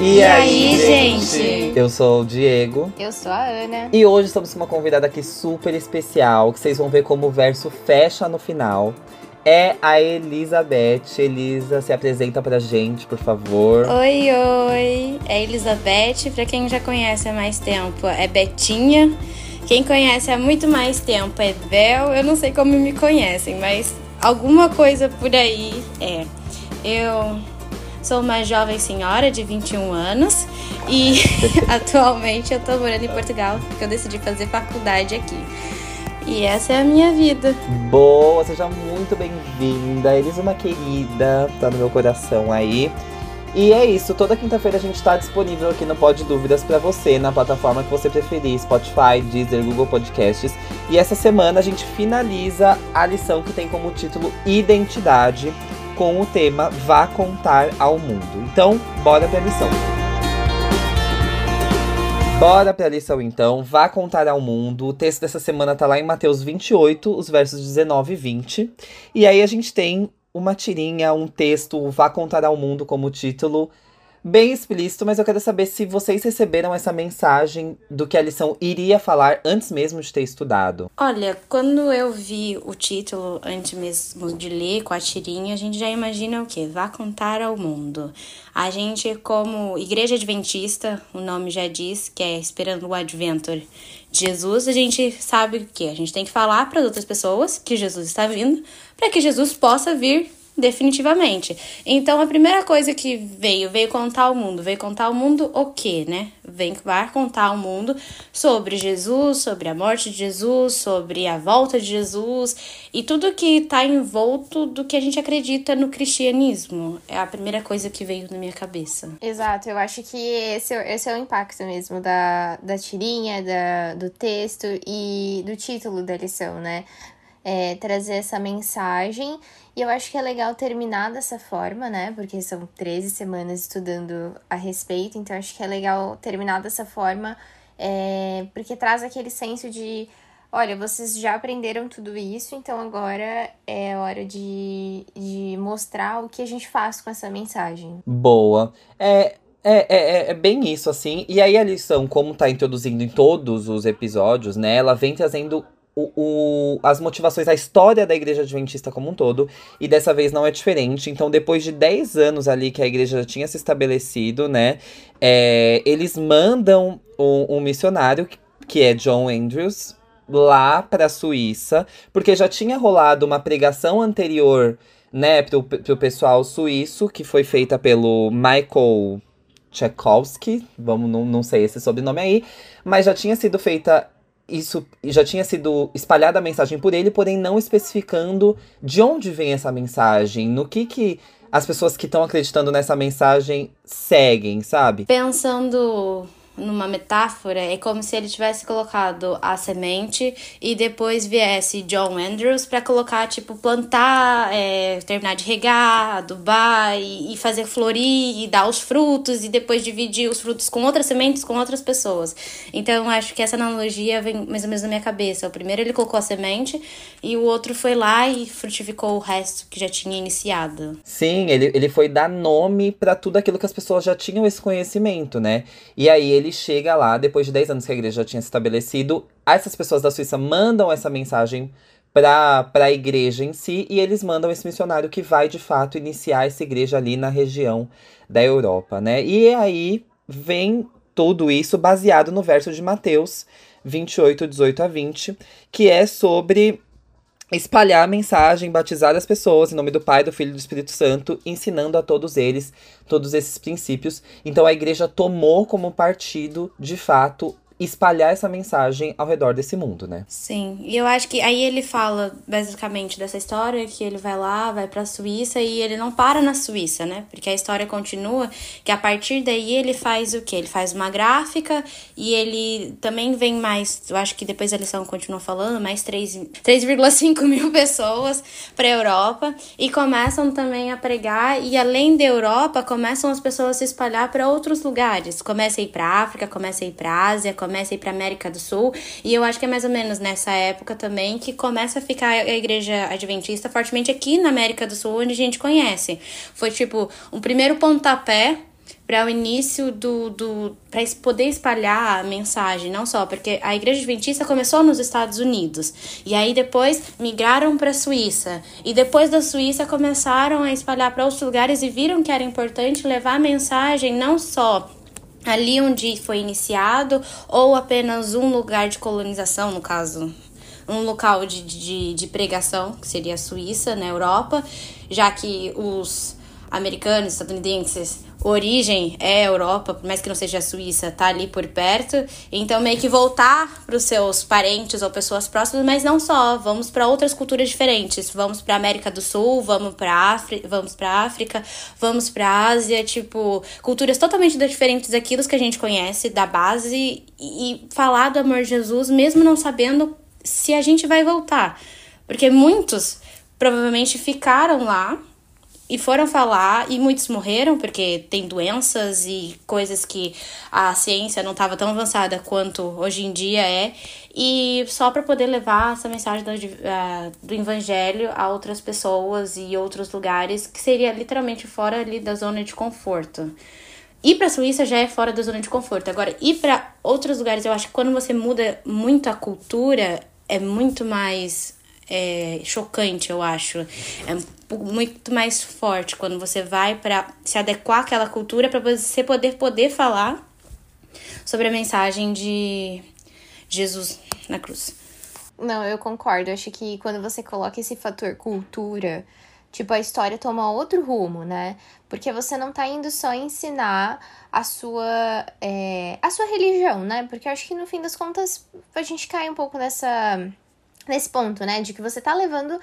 E, e aí, gente? Eu sou o Diego. Eu sou a Ana. E hoje estamos com uma convidada aqui super especial, que vocês vão ver como o verso fecha no final. É a Elizabeth. Elisa, se apresenta pra gente, por favor. Oi, oi. É Elizabeth, pra quem já conhece há mais tempo, é Betinha. Quem conhece há muito mais tempo é Bel. Eu não sei como me conhecem, mas alguma coisa por aí é. Eu Sou uma jovem senhora de 21 anos e atualmente eu tô morando em Portugal porque eu decidi fazer faculdade aqui. E essa é a minha vida. Boa, seja muito bem-vinda. Elis, uma querida, tá no meu coração aí. E é isso, toda quinta-feira a gente tá disponível aqui no Pod Dúvidas para você, na plataforma que você preferir, Spotify, Deezer, Google Podcasts. E essa semana a gente finaliza a lição que tem como título Identidade com o tema Vá Contar ao Mundo. Então, bora pra lição. Bora pra lição então, vá contar ao mundo. O texto dessa semana tá lá em Mateus 28, os versos 19 e 20. E aí a gente tem uma tirinha, um texto, vá contar ao mundo como título, bem explícito, mas eu quero saber se vocês receberam essa mensagem do que a lição iria falar antes mesmo de ter estudado. Olha, quando eu vi o título antes mesmo de ler com a tirinha, a gente já imagina o quê? Vá contar ao mundo. A gente, como igreja adventista, o nome já diz que é esperando o adventure de Jesus, a gente sabe o que a gente tem que falar para outras pessoas que Jesus está vindo, para que Jesus possa vir definitivamente. Então a primeira coisa que veio, veio contar ao mundo, veio contar ao mundo o quê, né? Vem vai contar ao mundo sobre Jesus, sobre a morte de Jesus, sobre a volta de Jesus e tudo que está envolto do que a gente acredita no cristianismo. É a primeira coisa que veio na minha cabeça. Exato, eu acho que esse, esse é o impacto mesmo da, da tirinha, da, do texto e do título da lição, né? É, trazer essa mensagem e eu acho que é legal terminar dessa forma, né? Porque são 13 semanas estudando a respeito, então acho que é legal terminar dessa forma, é, porque traz aquele senso de: olha, vocês já aprenderam tudo isso, então agora é hora de, de mostrar o que a gente faz com essa mensagem. Boa. É, é, é, é, bem isso, assim. E aí a lição, como tá introduzindo em todos os episódios, né? Ela vem trazendo o, o, as motivações, a história da igreja adventista como um todo, e dessa vez não é diferente. Então, depois de 10 anos ali que a igreja já tinha se estabelecido, né, é, eles mandam um, um missionário, que é John Andrews, lá para a Suíça, porque já tinha rolado uma pregação anterior, né, pro, pro pessoal suíço, que foi feita pelo Michael Tchaikovsky, vamos, não, não sei esse sobrenome aí, mas já tinha sido feita isso já tinha sido espalhada a mensagem por ele, porém não especificando de onde vem essa mensagem, no que que as pessoas que estão acreditando nessa mensagem seguem, sabe? Pensando numa metáfora, é como se ele tivesse colocado a semente e depois viesse John Andrews para colocar, tipo, plantar, é, terminar de regar, adubar e, e fazer florir e dar os frutos e depois dividir os frutos com outras sementes com outras pessoas. Então, acho que essa analogia vem mais ou menos na minha cabeça. O primeiro ele colocou a semente e o outro foi lá e frutificou o resto que já tinha iniciado. Sim, ele, ele foi dar nome para tudo aquilo que as pessoas já tinham esse conhecimento, né? E aí ele ele chega lá, depois de 10 anos que a igreja já tinha se estabelecido, essas pessoas da Suíça mandam essa mensagem para a igreja em si e eles mandam esse missionário que vai de fato iniciar essa igreja ali na região da Europa, né? E aí vem tudo isso baseado no verso de Mateus 28, 18 a 20, que é sobre espalhar a mensagem, batizar as pessoas em nome do Pai, do Filho e do Espírito Santo, ensinando a todos eles todos esses princípios. Então a igreja tomou como partido, de fato, espalhar essa mensagem ao redor desse mundo, né? Sim. E eu acho que aí ele fala basicamente dessa história que ele vai lá, vai para a Suíça e ele não para na Suíça, né? Porque a história continua que a partir daí ele faz o quê? Ele faz uma gráfica e ele também vem mais, eu acho que depois a lição continua falando, mais 3,5 mil pessoas para Europa e começam também a pregar e além da Europa, começam as pessoas a se espalhar para outros lugares. Começa a ir para África, começa a ir para Ásia, começa a ir para América do Sul. E eu acho que é mais ou menos nessa época também que começa a ficar a igreja adventista fortemente aqui na América do Sul, onde a gente conhece. Foi tipo um primeiro pontapé para o início do, do para poder espalhar a mensagem, não só porque a igreja adventista começou nos Estados Unidos e aí depois migraram para a Suíça e depois da Suíça começaram a espalhar para outros lugares e viram que era importante levar a mensagem não só ali onde foi iniciado ou apenas um lugar de colonização, no caso um local de, de, de pregação, que seria a Suíça, na Europa, já que os americanos, estadunidenses, origem é Europa, por mais que não seja a Suíça, tá ali por perto. Então, meio que voltar para os seus parentes ou pessoas próximas, mas não só. Vamos para outras culturas diferentes. Vamos para América do Sul, vamos para África, vamos para Ásia, tipo, culturas totalmente diferentes daquilo que a gente conhece, da base e falar do amor de Jesus, mesmo não sabendo se a gente vai voltar. Porque muitos provavelmente ficaram lá e foram falar e muitos morreram porque tem doenças e coisas que a ciência não estava tão avançada quanto hoje em dia é e só para poder levar essa mensagem do, uh, do evangelho a outras pessoas e outros lugares que seria literalmente fora ali da zona de conforto. Ir para a Suíça já é fora da zona de conforto. Agora, ir para outros lugares, eu acho que quando você muda muito a cultura, é muito mais é, chocante, eu acho. É muito mais forte quando você vai para se adequar àquela cultura para você poder poder falar sobre a mensagem de Jesus na cruz. Não, eu concordo. Acho que quando você coloca esse fator cultura, tipo, a história toma outro rumo, né? Porque você não tá indo só ensinar a sua, é, a sua religião, né? Porque eu acho que no fim das contas a gente cai um pouco nessa nesse ponto, né? De que você tá levando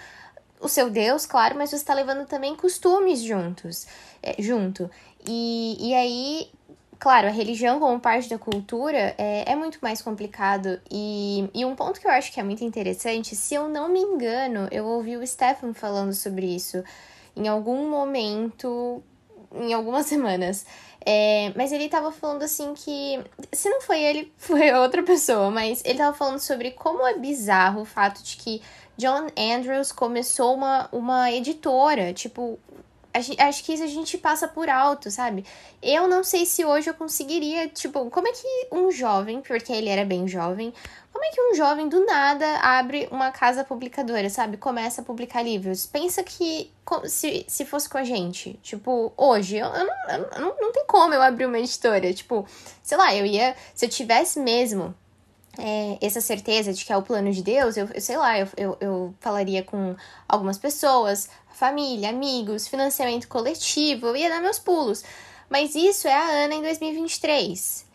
o seu Deus, claro, mas você está levando também costumes juntos, é, junto. E, e aí, claro, a religião como parte da cultura é, é muito mais complicado. E, e um ponto que eu acho que é muito interessante, se eu não me engano, eu ouvi o Stefan falando sobre isso em algum momento, em algumas semanas. É, mas ele tava falando assim que. Se não foi ele, foi outra pessoa, mas ele tava falando sobre como é bizarro o fato de que John Andrews começou uma, uma editora. Tipo, acho que isso a gente passa por alto, sabe? Eu não sei se hoje eu conseguiria, tipo, como é que um jovem, porque ele era bem jovem, como é que um jovem do nada abre uma casa publicadora, sabe? Começa a publicar livros. Pensa que se, se fosse com a gente, tipo, hoje, eu, eu, não, eu não, não tem como eu abrir uma editora. Tipo, sei lá, eu ia. Se eu tivesse mesmo é, essa certeza de que é o plano de Deus, eu, eu sei lá, eu, eu, eu falaria com algumas pessoas, família, amigos, financiamento coletivo, eu ia dar meus pulos. Mas isso é a Ana em 2023.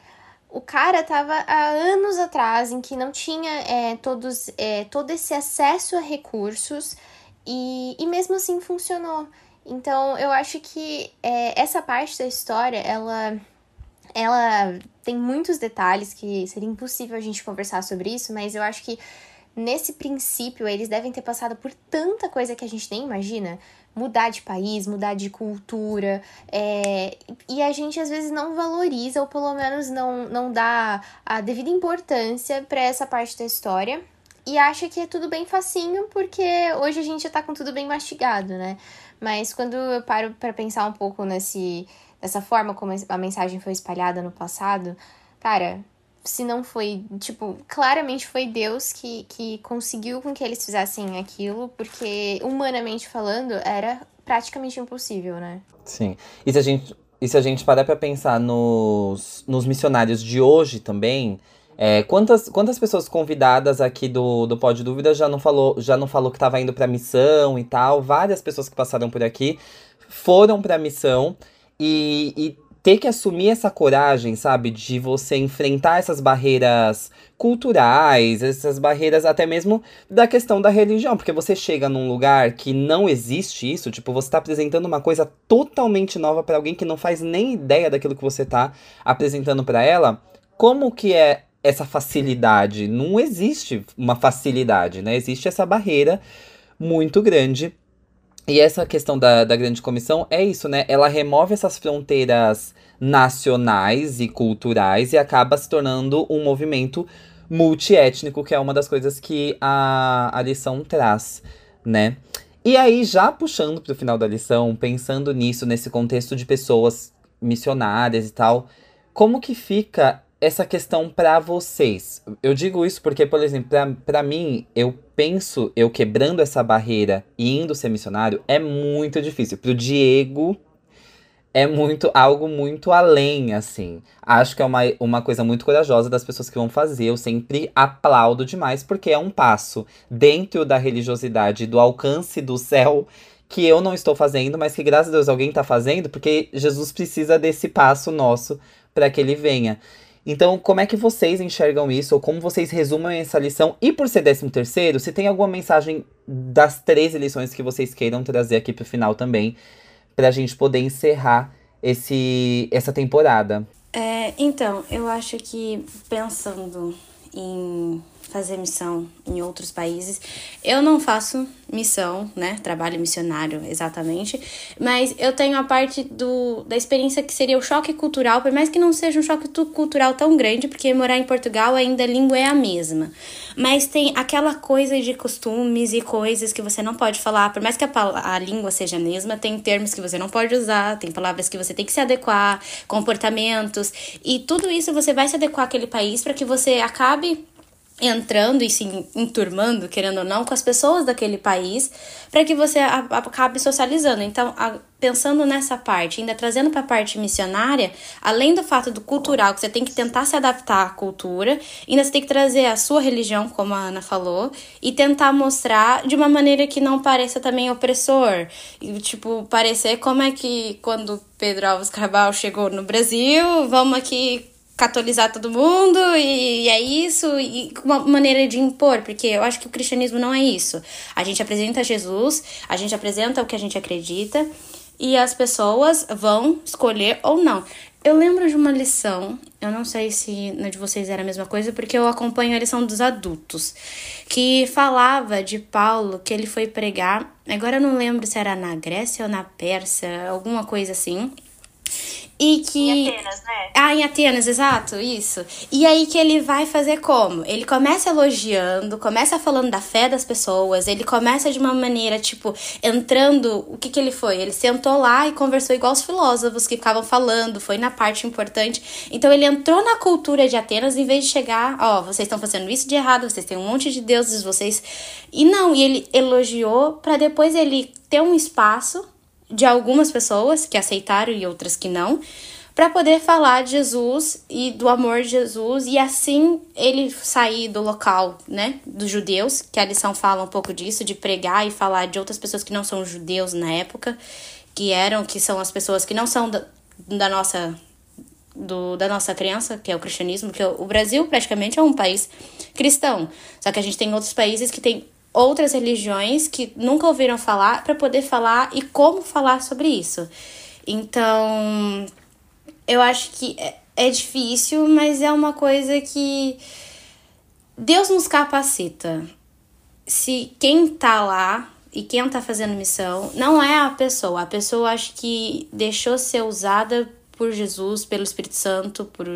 O cara tava há anos atrás em que não tinha é, todos, é, todo esse acesso a recursos e, e mesmo assim funcionou. Então eu acho que é, essa parte da história, ela ela tem muitos detalhes que seria impossível a gente conversar sobre isso, mas eu acho que nesse princípio eles devem ter passado por tanta coisa que a gente nem imagina. Mudar de país, mudar de cultura, é, e a gente às vezes não valoriza, ou pelo menos não, não dá a devida importância para essa parte da história. E acha que é tudo bem facinho, porque hoje a gente já tá com tudo bem mastigado, né? Mas quando eu paro para pensar um pouco nesse, dessa forma como a mensagem foi espalhada no passado, cara, se não foi, tipo, claramente foi Deus que, que conseguiu com que eles fizessem aquilo, porque humanamente falando era praticamente impossível, né? Sim. E se a gente, e se a gente parar pra pensar nos, nos missionários de hoje também, é, quantas, quantas pessoas convidadas aqui do, do Pode Dúvida já não falou, já não falou que estava indo pra missão e tal? Várias pessoas que passaram por aqui foram pra missão e, e ter que assumir essa coragem, sabe? De você enfrentar essas barreiras culturais, essas barreiras até mesmo da questão da religião. Porque você chega num lugar que não existe isso, tipo, você tá apresentando uma coisa totalmente nova para alguém que não faz nem ideia daquilo que você tá apresentando para ela. Como que é essa facilidade? Não existe uma facilidade, né? Existe essa barreira muito grande e essa questão da, da grande comissão é isso, né? Ela remove essas fronteiras nacionais e culturais e acaba se tornando um movimento multiétnico, que é uma das coisas que a, a lição traz, né? E aí, já puxando para o final da lição, pensando nisso, nesse contexto de pessoas missionárias e tal. Como que fica essa questão para vocês? Eu digo isso porque, por exemplo, para mim, eu penso, eu quebrando essa barreira e indo ser missionário, é muito difícil. Pro Diego, é muito algo muito além, assim. Acho que é uma, uma coisa muito corajosa das pessoas que vão fazer. Eu sempre aplaudo demais, porque é um passo dentro da religiosidade, do alcance do céu, que eu não estou fazendo, mas que graças a Deus alguém está fazendo, porque Jesus precisa desse passo nosso para que ele venha. Então, como é que vocês enxergam isso? Ou como vocês resumem essa lição? E por ser 13 terceiro, se tem alguma mensagem das três lições que vocês queiram trazer aqui pro final também, pra gente poder encerrar esse, essa temporada. É, então, eu acho que pensando em fazer missão em outros países. Eu não faço missão, né? Trabalho missionário exatamente, mas eu tenho a parte do, da experiência que seria o choque cultural, por mais que não seja um choque cultural tão grande, porque morar em Portugal ainda a língua é a mesma. Mas tem aquela coisa de costumes e coisas que você não pode falar, por mais que a, a língua seja a mesma, tem termos que você não pode usar, tem palavras que você tem que se adequar, comportamentos, e tudo isso você vai se adequar àquele país para que você acabe entrando e se enturmando, querendo ou não, com as pessoas daquele país, para que você acabe socializando. Então, pensando nessa parte, ainda trazendo para a parte missionária, além do fato do cultural, que você tem que tentar se adaptar à cultura, ainda você tem que trazer a sua religião, como a Ana falou, e tentar mostrar de uma maneira que não pareça também opressor. E, tipo, parecer como é que quando Pedro Alves Cabral chegou no Brasil, vamos aqui catolizar todo mundo e é isso, e uma maneira de impor, porque eu acho que o cristianismo não é isso. A gente apresenta Jesus, a gente apresenta o que a gente acredita e as pessoas vão escolher ou não. Eu lembro de uma lição, eu não sei se na de vocês era a mesma coisa, porque eu acompanho a lição dos adultos, que falava de Paulo que ele foi pregar, agora eu não lembro se era na Grécia ou na Pérsia, alguma coisa assim. E que. Em Atenas, né? Ah, em Atenas, exato, isso. E aí que ele vai fazer como? Ele começa elogiando, começa falando da fé das pessoas, ele começa de uma maneira, tipo, entrando. O que que ele foi? Ele sentou lá e conversou igual os filósofos que ficavam falando, foi na parte importante. Então ele entrou na cultura de Atenas em vez de chegar, ó, oh, vocês estão fazendo isso de errado, vocês têm um monte de deuses, vocês. E não, e ele elogiou para depois ele ter um espaço de algumas pessoas que aceitaram e outras que não, para poder falar de Jesus e do amor de Jesus e assim ele sair do local, né, dos judeus, que a lição fala um pouco disso, de pregar e falar de outras pessoas que não são judeus na época, que eram, que são as pessoas que não são da, da nossa do, da nossa crença, que é o cristianismo, que o Brasil praticamente é um país cristão. Só que a gente tem outros países que tem outras religiões que nunca ouviram falar para poder falar e como falar sobre isso. Então, eu acho que é, é difícil, mas é uma coisa que Deus nos capacita. Se quem tá lá e quem tá fazendo missão não é a pessoa, a pessoa acho que deixou ser usada por Jesus, pelo Espírito Santo, por,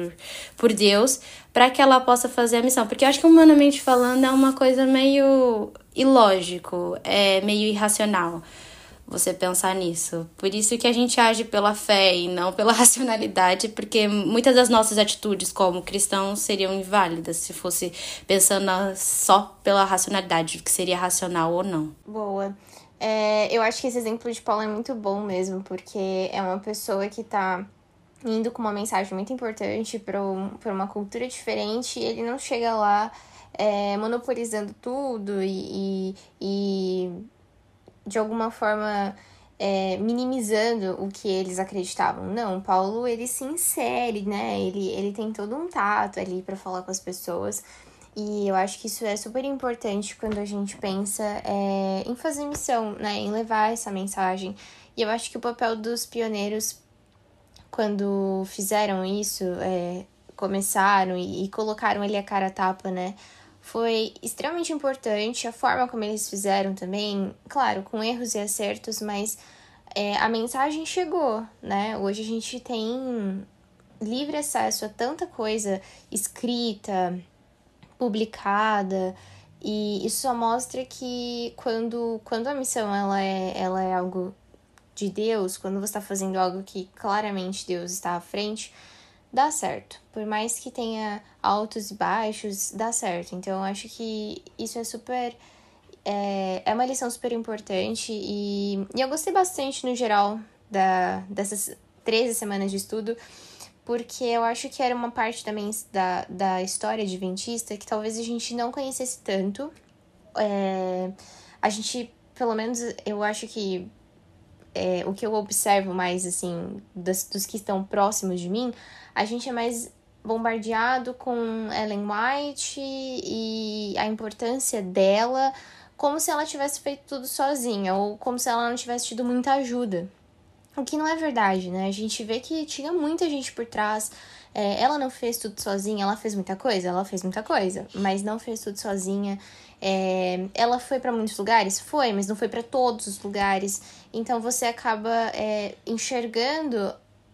por Deus, para que ela possa fazer a missão. Porque eu acho que, humanamente falando, é uma coisa meio ilógico, é meio irracional você pensar nisso. Por isso que a gente age pela fé e não pela racionalidade, porque muitas das nossas atitudes como cristãos seriam inválidas se fosse pensando só pela racionalidade, que seria racional ou não. Boa. É, eu acho que esse exemplo de Paulo é muito bom mesmo, porque é uma pessoa que tá indo com uma mensagem muito importante para um, uma cultura diferente e ele não chega lá é, monopolizando tudo e, e, e de alguma forma é, minimizando o que eles acreditavam. Não, Paulo ele se insere, né? Ele, ele tem todo um tato ali para falar com as pessoas. E eu acho que isso é super importante quando a gente pensa é, em fazer missão, né? Em levar essa mensagem. E eu acho que o papel dos pioneiros quando fizeram isso, é, começaram e, e, colocaram ali a cara a tapa, né? Foi extremamente importante a forma como eles fizeram também, claro, com erros e acertos, mas é, a mensagem chegou, né? Hoje a gente tem livre acesso a tanta coisa escrita, publicada, e isso só mostra que quando, quando a missão ela é, ela é algo de Deus, quando você está fazendo algo que claramente Deus está à frente, dá certo. Por mais que tenha altos e baixos, dá certo. Então, acho que isso é super. É, é uma lição super importante e, e eu gostei bastante, no geral, da, dessas 13 semanas de estudo, porque eu acho que era uma parte também da, da história adventista que talvez a gente não conhecesse tanto. É, a gente, pelo menos, eu acho que é, o que eu observo mais, assim, dos, dos que estão próximos de mim, a gente é mais bombardeado com Ellen White e a importância dela, como se ela tivesse feito tudo sozinha, ou como se ela não tivesse tido muita ajuda. O que não é verdade, né? A gente vê que tinha muita gente por trás. É, ela não fez tudo sozinha, ela fez muita coisa, ela fez muita coisa, mas não fez tudo sozinha. É, ela foi para muitos lugares? Foi, mas não foi para todos os lugares. Então você acaba é, enxergando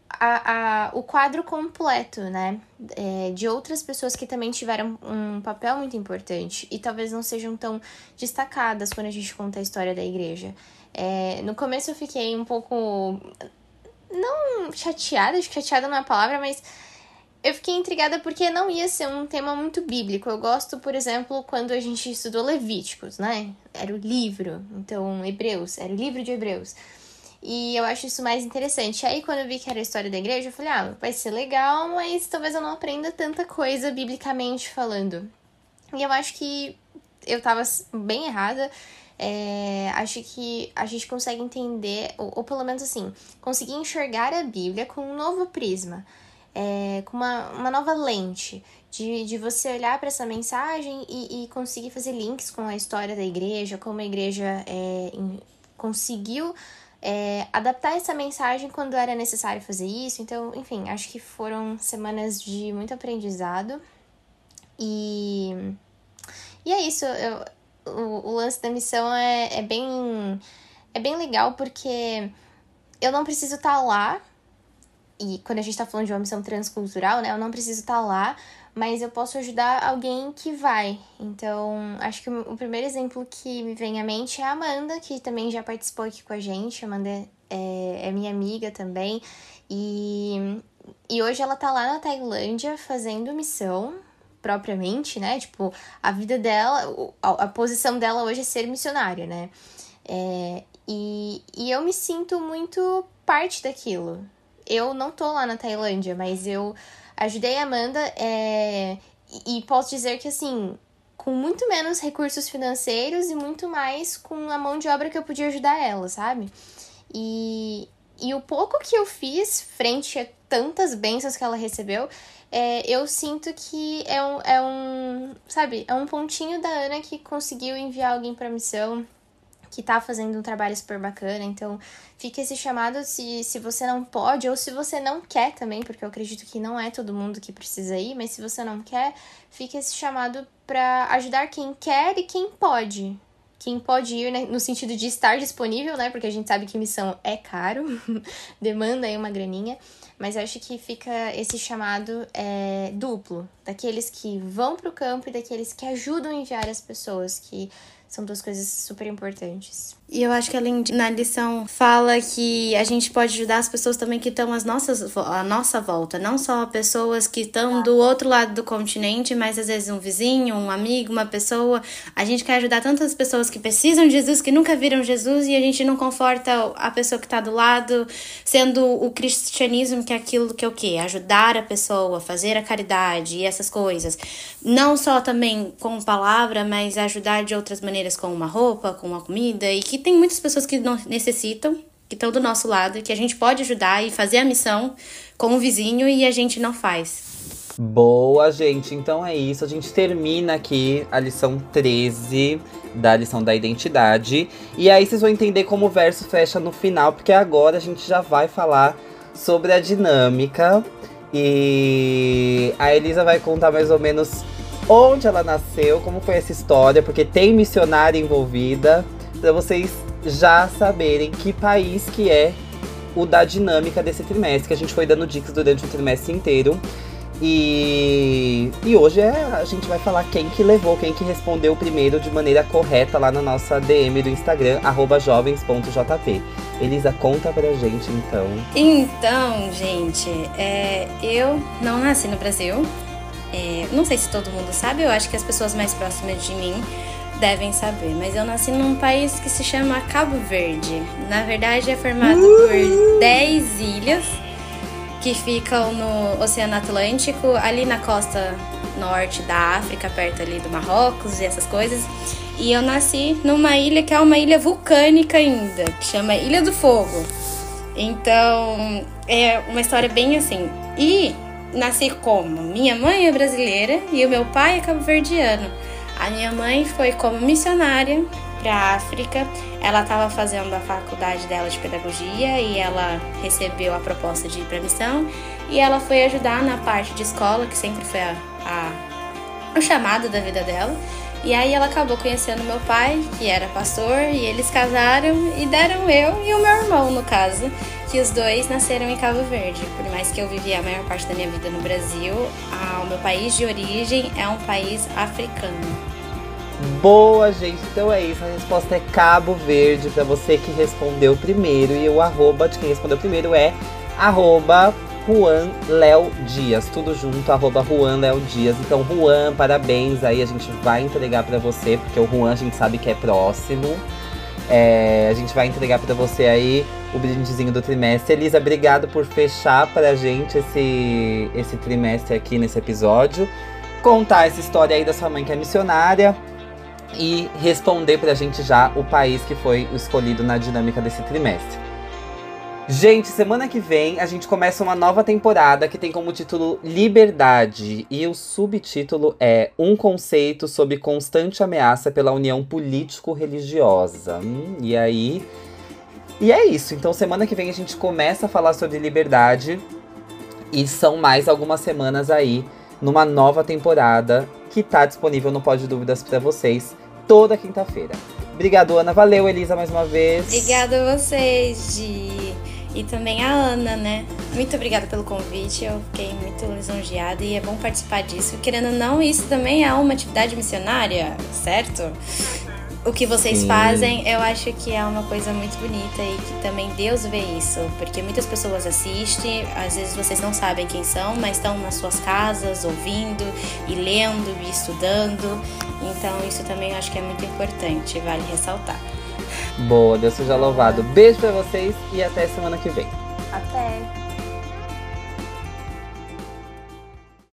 a, a, o quadro completo, né? É, de outras pessoas que também tiveram um papel muito importante e talvez não sejam tão destacadas quando a gente conta a história da igreja. É, no começo eu fiquei um pouco. Não chateada, acho que chateada não é a palavra, mas eu fiquei intrigada porque não ia ser um tema muito bíblico. Eu gosto, por exemplo, quando a gente estudou Levíticos, né? Era o livro, então Hebreus, era o livro de Hebreus. E eu acho isso mais interessante. Aí, quando eu vi que era a história da igreja, eu falei, ah, vai ser legal, mas talvez eu não aprenda tanta coisa biblicamente falando. E eu acho que eu tava bem errada. É, acho que a gente consegue entender, ou, ou pelo menos assim, conseguir enxergar a Bíblia com um novo prisma é, com uma, uma nova lente, de, de você olhar para essa mensagem e, e, conseguir fazer links com a história da igreja, como a igreja é, em, conseguiu é, adaptar essa mensagem quando era necessário fazer isso. Então, enfim, acho que foram semanas de muito aprendizado. E, e é isso, eu, o, o lance da missão é, é, bem, é bem legal porque eu não preciso estar tá lá e quando a gente tá falando de uma missão transcultural, né, eu não preciso estar tá lá, mas eu posso ajudar alguém que vai. Então, acho que o primeiro exemplo que me vem à mente é a Amanda, que também já participou aqui com a gente. A Amanda é, é minha amiga também. E, e hoje ela tá lá na Tailândia fazendo missão propriamente, né? Tipo, a vida dela, a, posição dela hoje é ser missionária, né? É, e, e eu me sinto muito parte daquilo, eu não tô lá na Tailândia, mas eu ajudei a Amanda é, e, e posso dizer que, assim, com muito menos recursos financeiros e muito mais com a mão de obra que eu podia ajudar ela, sabe? E, e o pouco que eu fiz frente a tantas bênçãos que ela recebeu, é, eu sinto que é um, é um, sabe, é um pontinho da Ana que conseguiu enviar alguém pra missão que tá fazendo um trabalho super bacana. Então, fica esse chamado se, se você não pode ou se você não quer também, porque eu acredito que não é todo mundo que precisa ir, mas se você não quer, fica esse chamado para ajudar quem quer e quem pode. Quem pode ir né, no sentido de estar disponível, né? Porque a gente sabe que missão é caro, demanda aí uma graninha. Mas acho que fica esse chamado é, duplo, daqueles que vão para o campo e daqueles que ajudam a enviar as pessoas, que são duas coisas super importantes. E eu acho que além de, na lição fala que a gente pode ajudar as pessoas também que estão às nossas, à nossa volta, não só pessoas que estão do outro lado do continente, mas às vezes um vizinho, um amigo, uma pessoa. A gente quer ajudar tantas pessoas que precisam de Jesus, que nunca viram Jesus, e a gente não conforta a pessoa que está do lado, sendo o cristianismo que é aquilo que é o quê? Ajudar a pessoa, fazer a caridade e essas coisas. Não só também com palavra, mas ajudar de outras maneiras com uma roupa, com uma comida e que tem muitas pessoas que não necessitam, que estão do nosso lado, que a gente pode ajudar e fazer a missão com o vizinho e a gente não faz. Boa, gente. Então é isso. A gente termina aqui a lição 13 da lição da identidade. E aí vocês vão entender como o verso fecha no final, porque agora a gente já vai falar sobre a dinâmica. E a Elisa vai contar mais ou menos onde ela nasceu, como foi essa história, porque tem missionária envolvida para vocês já saberem que país que é o da dinâmica desse trimestre, que a gente foi dando dicas durante o trimestre inteiro. E, e hoje é, a gente vai falar quem que levou, quem que respondeu primeiro de maneira correta lá na nossa DM do Instagram, jovens.jp. Elisa, conta pra gente então. Então, gente, é, eu não nasci no Brasil. É, não sei se todo mundo sabe, eu acho que as pessoas mais próximas de mim devem saber, mas eu nasci num país que se chama Cabo Verde. Na verdade, é formado uh! por 10 ilhas que ficam no Oceano Atlântico, ali na costa norte da África, perto ali do Marrocos e essas coisas. E eu nasci numa ilha que é uma ilha vulcânica ainda, que chama Ilha do Fogo. Então, é uma história bem assim. E nasci como? Minha mãe é brasileira e o meu pai é cabo-verdiano. A minha mãe foi como missionária para a África. Ela estava fazendo a faculdade dela de pedagogia e ela recebeu a proposta de ir para a missão e ela foi ajudar na parte de escola, que sempre foi a, a, o chamado da vida dela. E aí ela acabou conhecendo meu pai, que era pastor, e eles casaram e deram eu e o meu irmão, no caso, que os dois nasceram em Cabo Verde. Por mais que eu vivi a maior parte da minha vida no Brasil, o meu país de origem é um país africano. Boa, gente. Então é isso. A resposta é Cabo Verde para você que respondeu primeiro. E o arroba de quem respondeu primeiro é arroba Juan Léo Dias. Tudo junto, arroba Juan Léo Dias. Então, Juan, parabéns. Aí a gente vai entregar para você, porque o Juan a gente sabe que é próximo. É, a gente vai entregar para você aí o brindezinho do trimestre. Elisa, obrigado por fechar pra gente esse, esse trimestre aqui nesse episódio. Contar essa história aí da sua mãe que é missionária e responder pra gente já o país que foi escolhido na dinâmica desse trimestre. Gente, semana que vem a gente começa uma nova temporada que tem como título Liberdade e o subtítulo é Um conceito sobre constante ameaça pela união político-religiosa. Hum, e aí. E é isso. Então, semana que vem a gente começa a falar sobre liberdade e são mais algumas semanas aí numa nova temporada que tá disponível no Pode Dúvidas para vocês toda quinta-feira. Obrigado, Ana. Valeu, Elisa, mais uma vez. Obrigada a vocês, Gi. E também a Ana, né? Muito obrigada pelo convite. Eu fiquei muito lisonjeada e é bom participar disso. Querendo ou não, isso também é uma atividade missionária, certo? O que vocês Sim. fazem, eu acho que é uma coisa muito bonita e que também Deus vê isso, porque muitas pessoas assistem, às vezes vocês não sabem quem são, mas estão nas suas casas ouvindo e lendo e estudando. Então isso também eu acho que é muito importante, vale ressaltar. Boa, Deus seja louvado. Beijo para vocês e até semana que vem. Até.